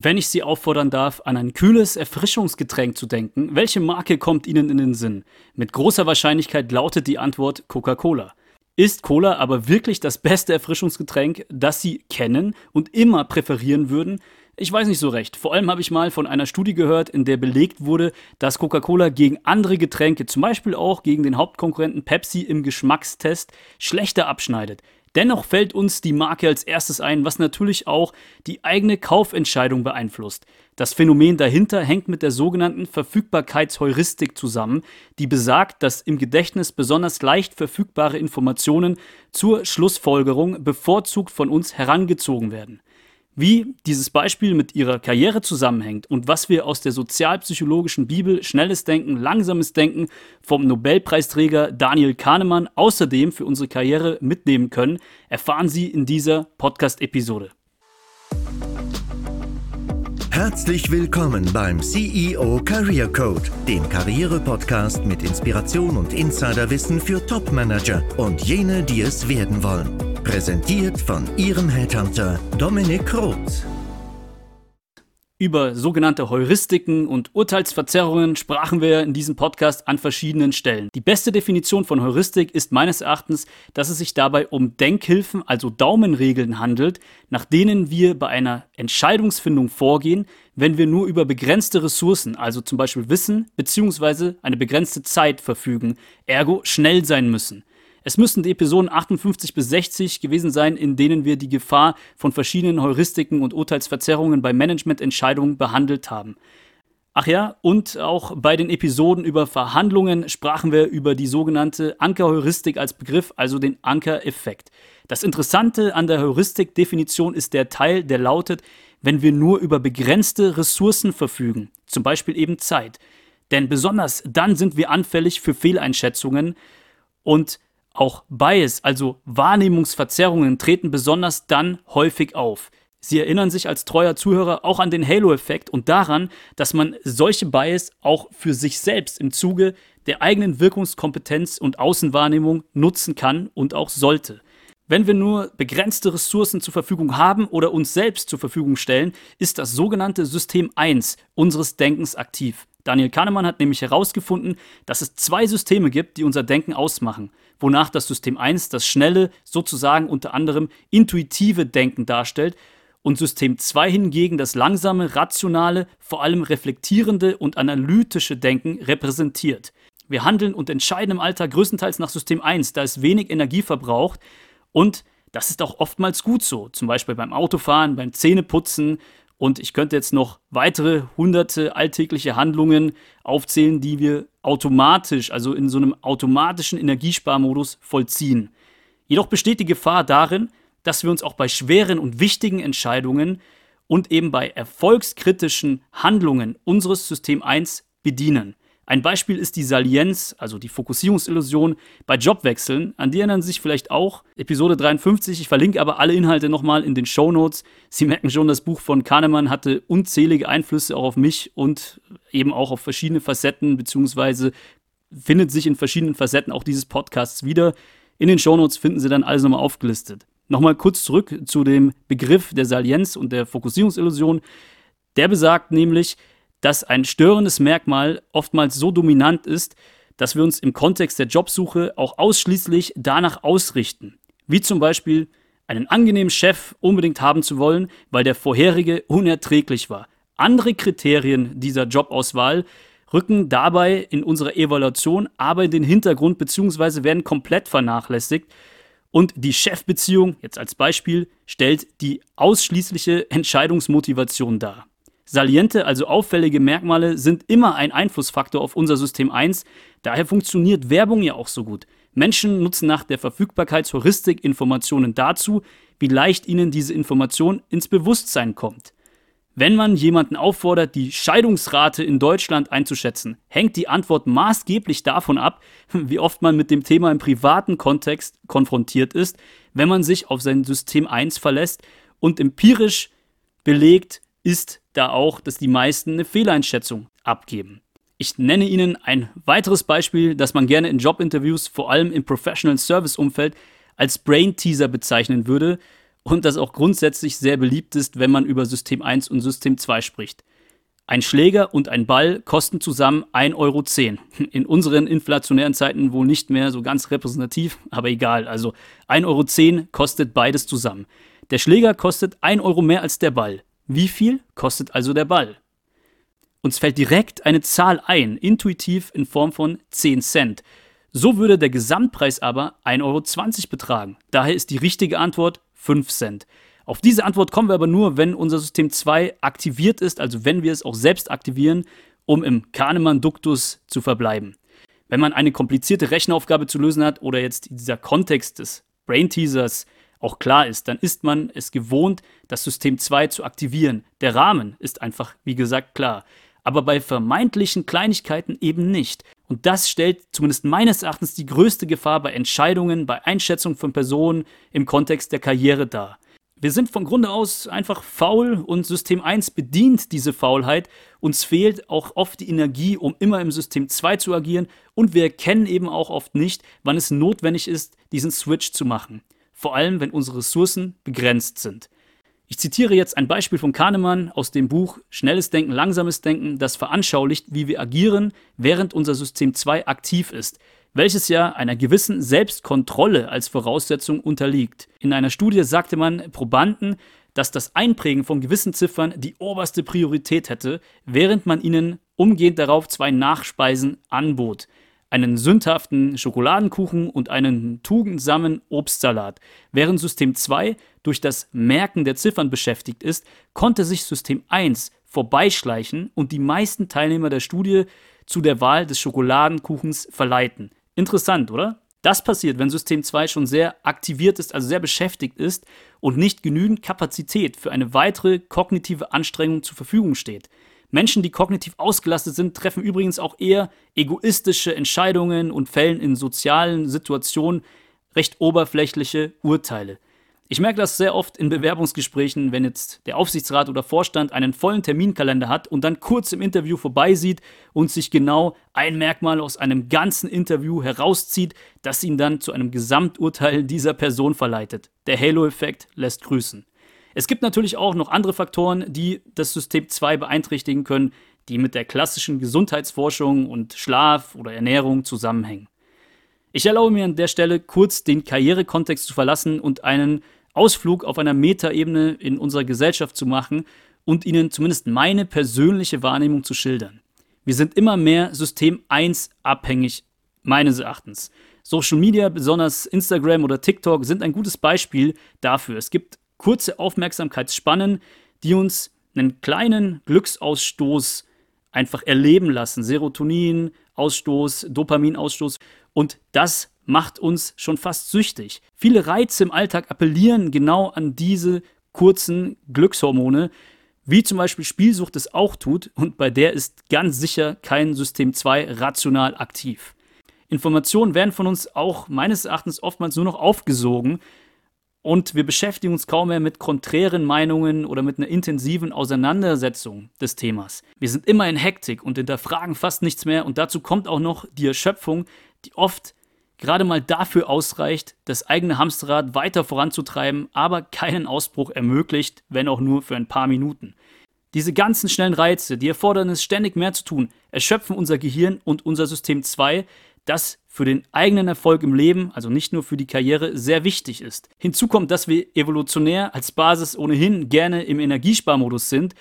Wenn ich Sie auffordern darf, an ein kühles Erfrischungsgetränk zu denken, welche Marke kommt Ihnen in den Sinn? Mit großer Wahrscheinlichkeit lautet die Antwort Coca-Cola. Ist Cola aber wirklich das beste Erfrischungsgetränk, das Sie kennen und immer präferieren würden? Ich weiß nicht so recht. Vor allem habe ich mal von einer Studie gehört, in der belegt wurde, dass Coca-Cola gegen andere Getränke, zum Beispiel auch gegen den Hauptkonkurrenten Pepsi im Geschmackstest, schlechter abschneidet. Dennoch fällt uns die Marke als erstes ein, was natürlich auch die eigene Kaufentscheidung beeinflusst. Das Phänomen dahinter hängt mit der sogenannten Verfügbarkeitsheuristik zusammen, die besagt, dass im Gedächtnis besonders leicht verfügbare Informationen zur Schlussfolgerung bevorzugt von uns herangezogen werden. Wie dieses Beispiel mit ihrer Karriere zusammenhängt und was wir aus der sozialpsychologischen Bibel Schnelles Denken, Langsames Denken vom Nobelpreisträger Daniel Kahnemann außerdem für unsere Karriere mitnehmen können, erfahren Sie in dieser Podcast-Episode. Herzlich willkommen beim CEO Career Code, dem Karriere-Podcast mit Inspiration und Insiderwissen für Top-Manager und jene, die es werden wollen. Präsentiert von Ihrem Headhunter Dominik Roth. Über sogenannte Heuristiken und Urteilsverzerrungen sprachen wir in diesem Podcast an verschiedenen Stellen. Die beste Definition von Heuristik ist meines Erachtens, dass es sich dabei um Denkhilfen, also Daumenregeln handelt, nach denen wir bei einer Entscheidungsfindung vorgehen, wenn wir nur über begrenzte Ressourcen, also zum Beispiel Wissen bzw. eine begrenzte Zeit verfügen, ergo schnell sein müssen. Es müssten die Episoden 58 bis 60 gewesen sein, in denen wir die Gefahr von verschiedenen Heuristiken und Urteilsverzerrungen bei Managemententscheidungen behandelt haben. Ach ja, und auch bei den Episoden über Verhandlungen sprachen wir über die sogenannte Ankerheuristik als Begriff, also den Ankereffekt. Das Interessante an der Heuristik-Definition ist der Teil, der lautet, wenn wir nur über begrenzte Ressourcen verfügen, zum Beispiel eben Zeit. Denn besonders dann sind wir anfällig für Fehleinschätzungen und auch Bias, also Wahrnehmungsverzerrungen, treten besonders dann häufig auf. Sie erinnern sich als treuer Zuhörer auch an den Halo-Effekt und daran, dass man solche Bias auch für sich selbst im Zuge der eigenen Wirkungskompetenz und Außenwahrnehmung nutzen kann und auch sollte. Wenn wir nur begrenzte Ressourcen zur Verfügung haben oder uns selbst zur Verfügung stellen, ist das sogenannte System 1 unseres Denkens aktiv. Daniel Kahnemann hat nämlich herausgefunden, dass es zwei Systeme gibt, die unser Denken ausmachen, wonach das System 1 das schnelle, sozusagen unter anderem intuitive Denken darstellt und System 2 hingegen das langsame, rationale, vor allem reflektierende und analytische Denken repräsentiert. Wir handeln und entscheiden im Alltag größtenteils nach System 1, da es wenig Energie verbraucht und das ist auch oftmals gut so, zum Beispiel beim Autofahren, beim Zähneputzen und ich könnte jetzt noch weitere hunderte alltägliche Handlungen aufzählen, die wir automatisch, also in so einem automatischen Energiesparmodus vollziehen. Jedoch besteht die Gefahr darin, dass wir uns auch bei schweren und wichtigen Entscheidungen und eben bei erfolgskritischen Handlungen unseres System 1 bedienen. Ein Beispiel ist die Salienz, also die Fokussierungsillusion bei Jobwechseln. An die erinnern sich vielleicht auch. Episode 53. Ich verlinke aber alle Inhalte nochmal in den Show Notes. Sie merken schon, das Buch von Kahnemann hatte unzählige Einflüsse auch auf mich und eben auch auf verschiedene Facetten, beziehungsweise findet sich in verschiedenen Facetten auch dieses Podcasts wieder. In den Show Notes finden Sie dann alles nochmal aufgelistet. Nochmal kurz zurück zu dem Begriff der Salienz und der Fokussierungsillusion. Der besagt nämlich, dass ein störendes Merkmal oftmals so dominant ist, dass wir uns im Kontext der Jobsuche auch ausschließlich danach ausrichten. Wie zum Beispiel einen angenehmen Chef unbedingt haben zu wollen, weil der vorherige unerträglich war. Andere Kriterien dieser Jobauswahl rücken dabei in unserer Evaluation aber in den Hintergrund bzw. werden komplett vernachlässigt. Und die Chefbeziehung, jetzt als Beispiel, stellt die ausschließliche Entscheidungsmotivation dar. Saliente, also auffällige Merkmale, sind immer ein Einflussfaktor auf unser System 1. Daher funktioniert Werbung ja auch so gut. Menschen nutzen nach der Verfügbarkeitsheuristik Informationen dazu, wie leicht ihnen diese Information ins Bewusstsein kommt. Wenn man jemanden auffordert, die Scheidungsrate in Deutschland einzuschätzen, hängt die Antwort maßgeblich davon ab, wie oft man mit dem Thema im privaten Kontext konfrontiert ist, wenn man sich auf sein System 1 verlässt und empirisch belegt ist da auch, dass die meisten eine Fehleinschätzung abgeben. Ich nenne Ihnen ein weiteres Beispiel, das man gerne in Jobinterviews, vor allem im Professional Service Umfeld, als Brain Teaser bezeichnen würde. und das auch grundsätzlich sehr beliebt ist, wenn man über System 1 und System 2 spricht. Ein Schläger und ein Ball kosten zusammen 1,10 Euro. In unseren inflationären Zeiten wohl nicht mehr so ganz repräsentativ, aber egal. Also 1,10 Euro kostet beides zusammen. Der Schläger kostet 1 Euro mehr als der Ball. Wie viel kostet also der Ball? Uns fällt direkt eine Zahl ein, intuitiv in Form von 10 Cent. So würde der Gesamtpreis aber 1,20 Euro betragen. Daher ist die richtige Antwort 5 Cent. Auf diese Antwort kommen wir aber nur, wenn unser System 2 aktiviert ist, also wenn wir es auch selbst aktivieren, um im Kahnemann-Duktus zu verbleiben. Wenn man eine komplizierte Rechenaufgabe zu lösen hat oder jetzt dieser Kontext des Brain Teasers auch klar ist, dann ist man es gewohnt, das System 2 zu aktivieren. Der Rahmen ist einfach, wie gesagt, klar. Aber bei vermeintlichen Kleinigkeiten eben nicht. Und das stellt zumindest meines Erachtens die größte Gefahr bei Entscheidungen, bei Einschätzung von Personen im Kontext der Karriere dar. Wir sind von Grunde aus einfach faul und System 1 bedient diese Faulheit. Uns fehlt auch oft die Energie, um immer im System 2 zu agieren und wir erkennen eben auch oft nicht, wann es notwendig ist, diesen Switch zu machen. Vor allem, wenn unsere Ressourcen begrenzt sind. Ich zitiere jetzt ein Beispiel von Kahnemann aus dem Buch Schnelles Denken, Langsames Denken, das veranschaulicht, wie wir agieren, während unser System 2 aktiv ist welches ja einer gewissen Selbstkontrolle als Voraussetzung unterliegt. In einer Studie sagte man Probanden, dass das Einprägen von gewissen Ziffern die oberste Priorität hätte, während man ihnen umgehend darauf zwei Nachspeisen anbot. Einen sündhaften Schokoladenkuchen und einen tugendsamen Obstsalat. Während System 2 durch das Merken der Ziffern beschäftigt ist, konnte sich System 1 vorbeischleichen und die meisten Teilnehmer der Studie zu der Wahl des Schokoladenkuchens verleiten. Interessant, oder? Das passiert, wenn System 2 schon sehr aktiviert ist, also sehr beschäftigt ist und nicht genügend Kapazität für eine weitere kognitive Anstrengung zur Verfügung steht. Menschen, die kognitiv ausgelastet sind, treffen übrigens auch eher egoistische Entscheidungen und fällen in sozialen Situationen recht oberflächliche Urteile. Ich merke das sehr oft in Bewerbungsgesprächen, wenn jetzt der Aufsichtsrat oder Vorstand einen vollen Terminkalender hat und dann kurz im Interview vorbeisieht und sich genau ein Merkmal aus einem ganzen Interview herauszieht, das ihn dann zu einem Gesamturteil dieser Person verleitet. Der Halo-Effekt lässt grüßen. Es gibt natürlich auch noch andere Faktoren, die das System 2 beeinträchtigen können, die mit der klassischen Gesundheitsforschung und Schlaf oder Ernährung zusammenhängen. Ich erlaube mir an der Stelle kurz den Karrierekontext zu verlassen und einen Ausflug auf einer Metaebene in unserer Gesellschaft zu machen und Ihnen zumindest meine persönliche Wahrnehmung zu schildern. Wir sind immer mehr System 1 abhängig, meines Erachtens. Social Media, besonders Instagram oder TikTok, sind ein gutes Beispiel dafür. Es gibt kurze Aufmerksamkeitsspannen, die uns einen kleinen Glücksausstoß einfach erleben lassen. Serotonin, Ausstoß, Dopaminausstoß. Und das macht uns schon fast süchtig. Viele Reize im Alltag appellieren genau an diese kurzen Glückshormone, wie zum Beispiel Spielsucht es auch tut, und bei der ist ganz sicher kein System 2 rational aktiv. Informationen werden von uns auch meines Erachtens oftmals nur noch aufgesogen und wir beschäftigen uns kaum mehr mit konträren Meinungen oder mit einer intensiven Auseinandersetzung des Themas. Wir sind immer in Hektik und hinterfragen fast nichts mehr und dazu kommt auch noch die Erschöpfung, die oft gerade mal dafür ausreicht, das eigene Hamsterrad weiter voranzutreiben, aber keinen Ausbruch ermöglicht, wenn auch nur für ein paar Minuten. Diese ganzen schnellen Reize, die erfordern es, ständig mehr zu tun, erschöpfen unser Gehirn und unser System 2, das für den eigenen Erfolg im Leben, also nicht nur für die Karriere, sehr wichtig ist. Hinzu kommt, dass wir evolutionär als Basis ohnehin gerne im Energiesparmodus sind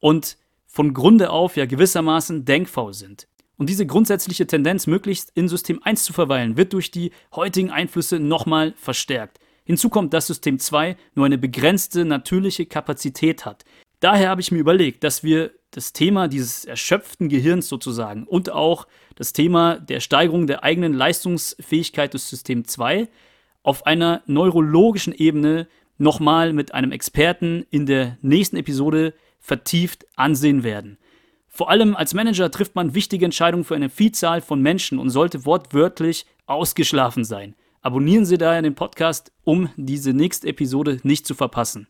und von Grunde auf ja gewissermaßen denkfaul sind. Und diese grundsätzliche Tendenz, möglichst in System 1 zu verweilen, wird durch die heutigen Einflüsse nochmal verstärkt. Hinzu kommt, dass System 2 nur eine begrenzte natürliche Kapazität hat. Daher habe ich mir überlegt, dass wir das Thema dieses erschöpften Gehirns sozusagen und auch das Thema der Steigerung der eigenen Leistungsfähigkeit des System 2 auf einer neurologischen Ebene nochmal mit einem Experten in der nächsten Episode vertieft ansehen werden. Vor allem als Manager trifft man wichtige Entscheidungen für eine Vielzahl von Menschen und sollte wortwörtlich ausgeschlafen sein. Abonnieren Sie daher den Podcast, um diese nächste Episode nicht zu verpassen.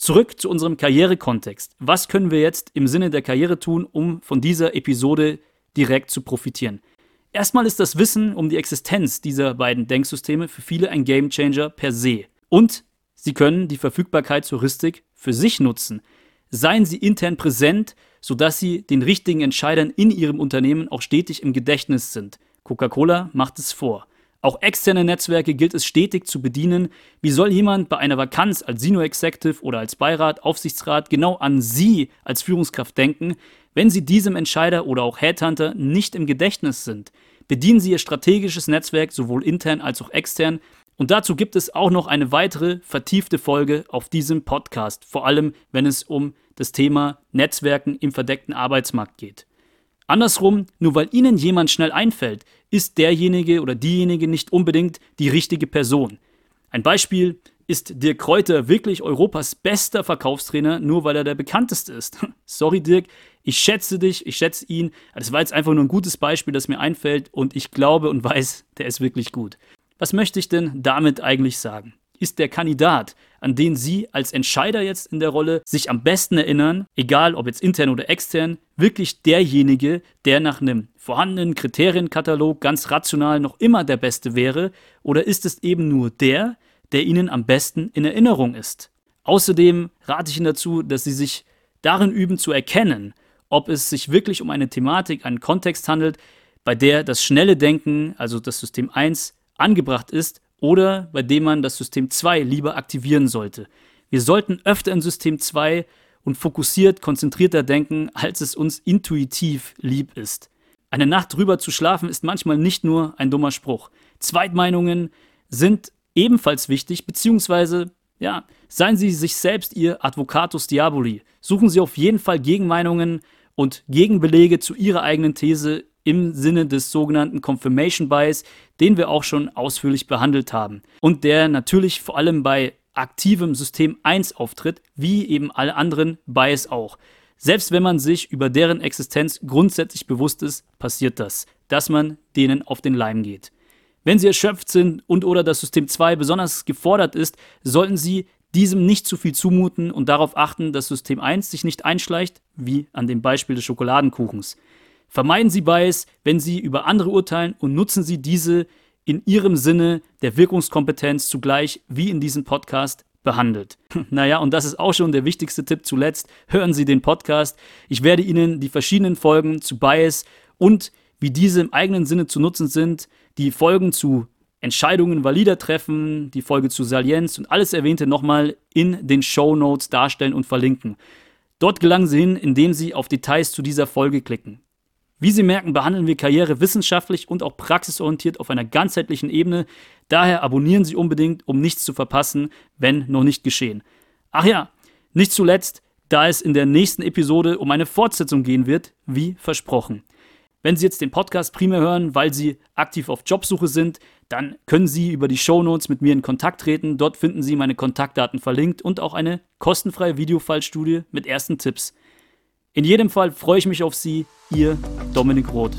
Zurück zu unserem Karrierekontext. Was können wir jetzt im Sinne der Karriere tun, um von dieser Episode direkt zu profitieren? Erstmal ist das Wissen um die Existenz dieser beiden Denksysteme für viele ein Gamechanger per se. Und Sie können die Verfügbarkeitsheuristik für sich nutzen. Seien Sie intern präsent, sodass Sie den richtigen Entscheidern in Ihrem Unternehmen auch stetig im Gedächtnis sind. Coca-Cola macht es vor. Auch externe Netzwerke gilt es stetig zu bedienen. Wie soll jemand bei einer Vakanz als Senior Executive oder als Beirat, Aufsichtsrat genau an Sie als Führungskraft denken, wenn Sie diesem Entscheider oder auch Headhunter nicht im Gedächtnis sind? Bedienen Sie Ihr strategisches Netzwerk sowohl intern als auch extern, und dazu gibt es auch noch eine weitere vertiefte Folge auf diesem Podcast, vor allem wenn es um das Thema Netzwerken im verdeckten Arbeitsmarkt geht. Andersrum, nur weil Ihnen jemand schnell einfällt, ist derjenige oder diejenige nicht unbedingt die richtige Person. Ein Beispiel, ist Dirk Kräuter wirklich Europas bester Verkaufstrainer, nur weil er der bekannteste ist? Sorry Dirk, ich schätze dich, ich schätze ihn. Das war jetzt einfach nur ein gutes Beispiel, das mir einfällt und ich glaube und weiß, der ist wirklich gut. Was möchte ich denn damit eigentlich sagen? Ist der Kandidat, an den Sie als Entscheider jetzt in der Rolle sich am besten erinnern, egal ob jetzt intern oder extern, wirklich derjenige, der nach einem vorhandenen Kriterienkatalog ganz rational noch immer der Beste wäre? Oder ist es eben nur der, der Ihnen am besten in Erinnerung ist? Außerdem rate ich Ihnen dazu, dass Sie sich darin üben zu erkennen, ob es sich wirklich um eine Thematik, einen Kontext handelt, bei der das schnelle Denken, also das System 1, angebracht ist oder bei dem man das System 2 lieber aktivieren sollte. Wir sollten öfter in System 2 und fokussiert, konzentrierter denken, als es uns intuitiv lieb ist. Eine Nacht drüber zu schlafen ist manchmal nicht nur ein dummer Spruch. Zweitmeinungen sind ebenfalls wichtig, beziehungsweise, ja, seien Sie sich selbst Ihr Advocatus Diaboli. Suchen Sie auf jeden Fall Gegenmeinungen und Gegenbelege zu Ihrer eigenen These im Sinne des sogenannten Confirmation Bias, den wir auch schon ausführlich behandelt haben und der natürlich vor allem bei aktivem System 1 auftritt, wie eben alle anderen Bias auch. Selbst wenn man sich über deren Existenz grundsätzlich bewusst ist, passiert das, dass man denen auf den Leim geht. Wenn Sie erschöpft sind und oder das System 2 besonders gefordert ist, sollten Sie diesem nicht zu viel zumuten und darauf achten, dass System 1 sich nicht einschleicht, wie an dem Beispiel des Schokoladenkuchens. Vermeiden Sie Bias, wenn Sie über andere urteilen und nutzen Sie diese in Ihrem Sinne der Wirkungskompetenz zugleich wie in diesem Podcast behandelt. Naja, und das ist auch schon der wichtigste Tipp zuletzt. Hören Sie den Podcast. Ich werde Ihnen die verschiedenen Folgen zu Bias und wie diese im eigenen Sinne zu nutzen sind, die Folgen zu Entscheidungen valider treffen, die Folge zu Salienz und alles Erwähnte nochmal in den Show Notes darstellen und verlinken. Dort gelangen Sie hin, indem Sie auf Details zu dieser Folge klicken. Wie Sie merken, behandeln wir Karriere wissenschaftlich und auch praxisorientiert auf einer ganzheitlichen Ebene. Daher abonnieren Sie unbedingt, um nichts zu verpassen, wenn noch nicht geschehen. Ach ja, nicht zuletzt, da es in der nächsten Episode um eine Fortsetzung gehen wird, wie versprochen. Wenn Sie jetzt den Podcast primär hören, weil Sie aktiv auf Jobsuche sind, dann können Sie über die Shownotes mit mir in Kontakt treten. Dort finden Sie meine Kontaktdaten verlinkt und auch eine kostenfreie Videofallstudie mit ersten Tipps. In jedem Fall freue ich mich auf Sie, Ihr Dominik Roth.